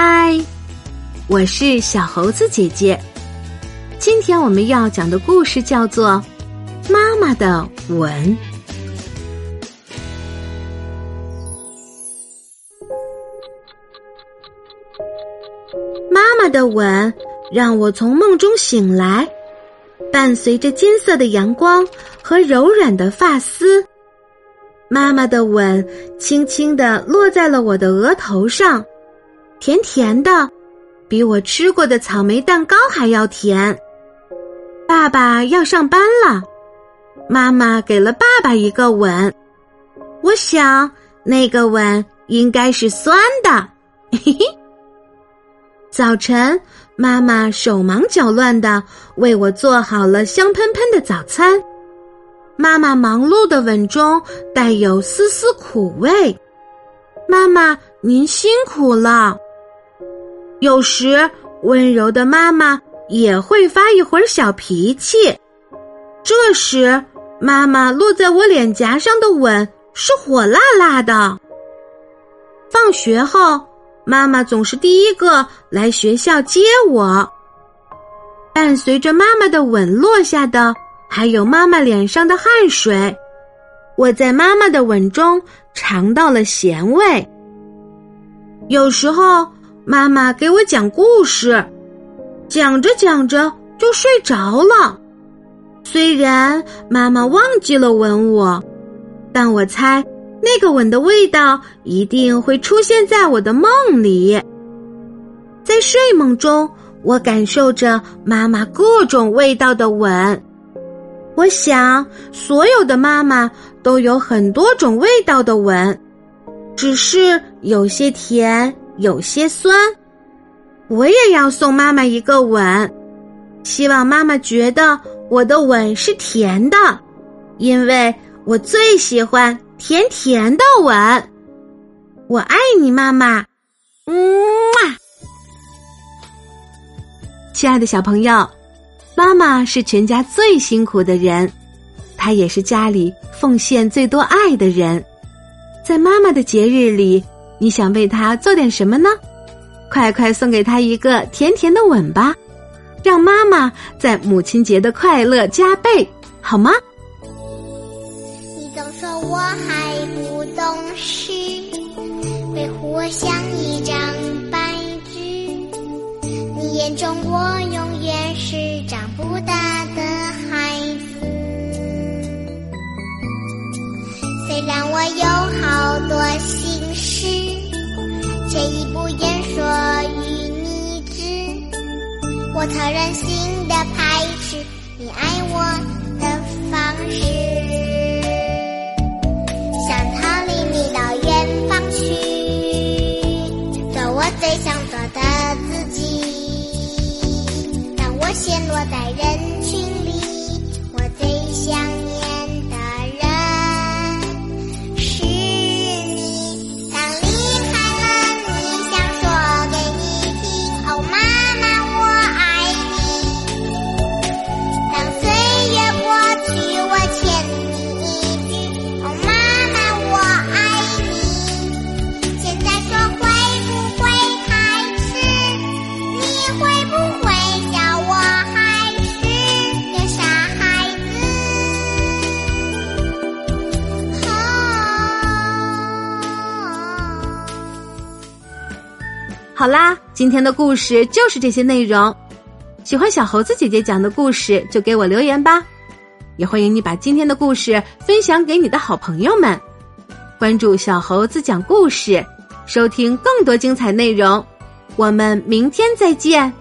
嗨，我是小猴子姐姐。今天我们要讲的故事叫做《妈妈的吻》。妈妈的吻让我从梦中醒来，伴随着金色的阳光和柔软的发丝。妈妈的吻轻轻的落在了我的额头上，甜甜的，比我吃过的草莓蛋糕还要甜。爸爸要上班了，妈妈给了爸爸一个吻，我想那个吻应该是酸的。嘿嘿。早晨，妈妈手忙脚乱的为我做好了香喷喷的早餐。妈妈忙碌的吻中带有丝丝苦味，妈妈您辛苦了。有时温柔的妈妈也会发一会儿小脾气，这时妈妈落在我脸颊上的吻是火辣辣的。放学后，妈妈总是第一个来学校接我，伴随着妈妈的吻落下的。还有妈妈脸上的汗水，我在妈妈的吻中尝到了咸味。有时候妈妈给我讲故事，讲着讲着就睡着了。虽然妈妈忘记了吻我，但我猜那个吻的味道一定会出现在我的梦里。在睡梦中，我感受着妈妈各种味道的吻。我想，所有的妈妈都有很多种味道的吻，只是有些甜，有些酸。我也要送妈妈一个吻，希望妈妈觉得我的吻是甜的，因为我最喜欢甜甜的吻。我爱你，妈妈，嗯嘛，亲爱的小朋友。妈妈是全家最辛苦的人，她也是家里奉献最多爱的人。在妈妈的节日里，你想为他做点什么呢？快快送给他一个甜甜的吻吧，让妈妈在母亲节的快乐加倍，好吗？你总说我还不懂事，维护我像一我特任性的排斥你爱我的方式，想逃离你到远方去，做我最想做的自己，让我陷落在人。好啦，今天的故事就是这些内容。喜欢小猴子姐姐讲的故事，就给我留言吧。也欢迎你把今天的故事分享给你的好朋友们。关注小猴子讲故事，收听更多精彩内容。我们明天再见。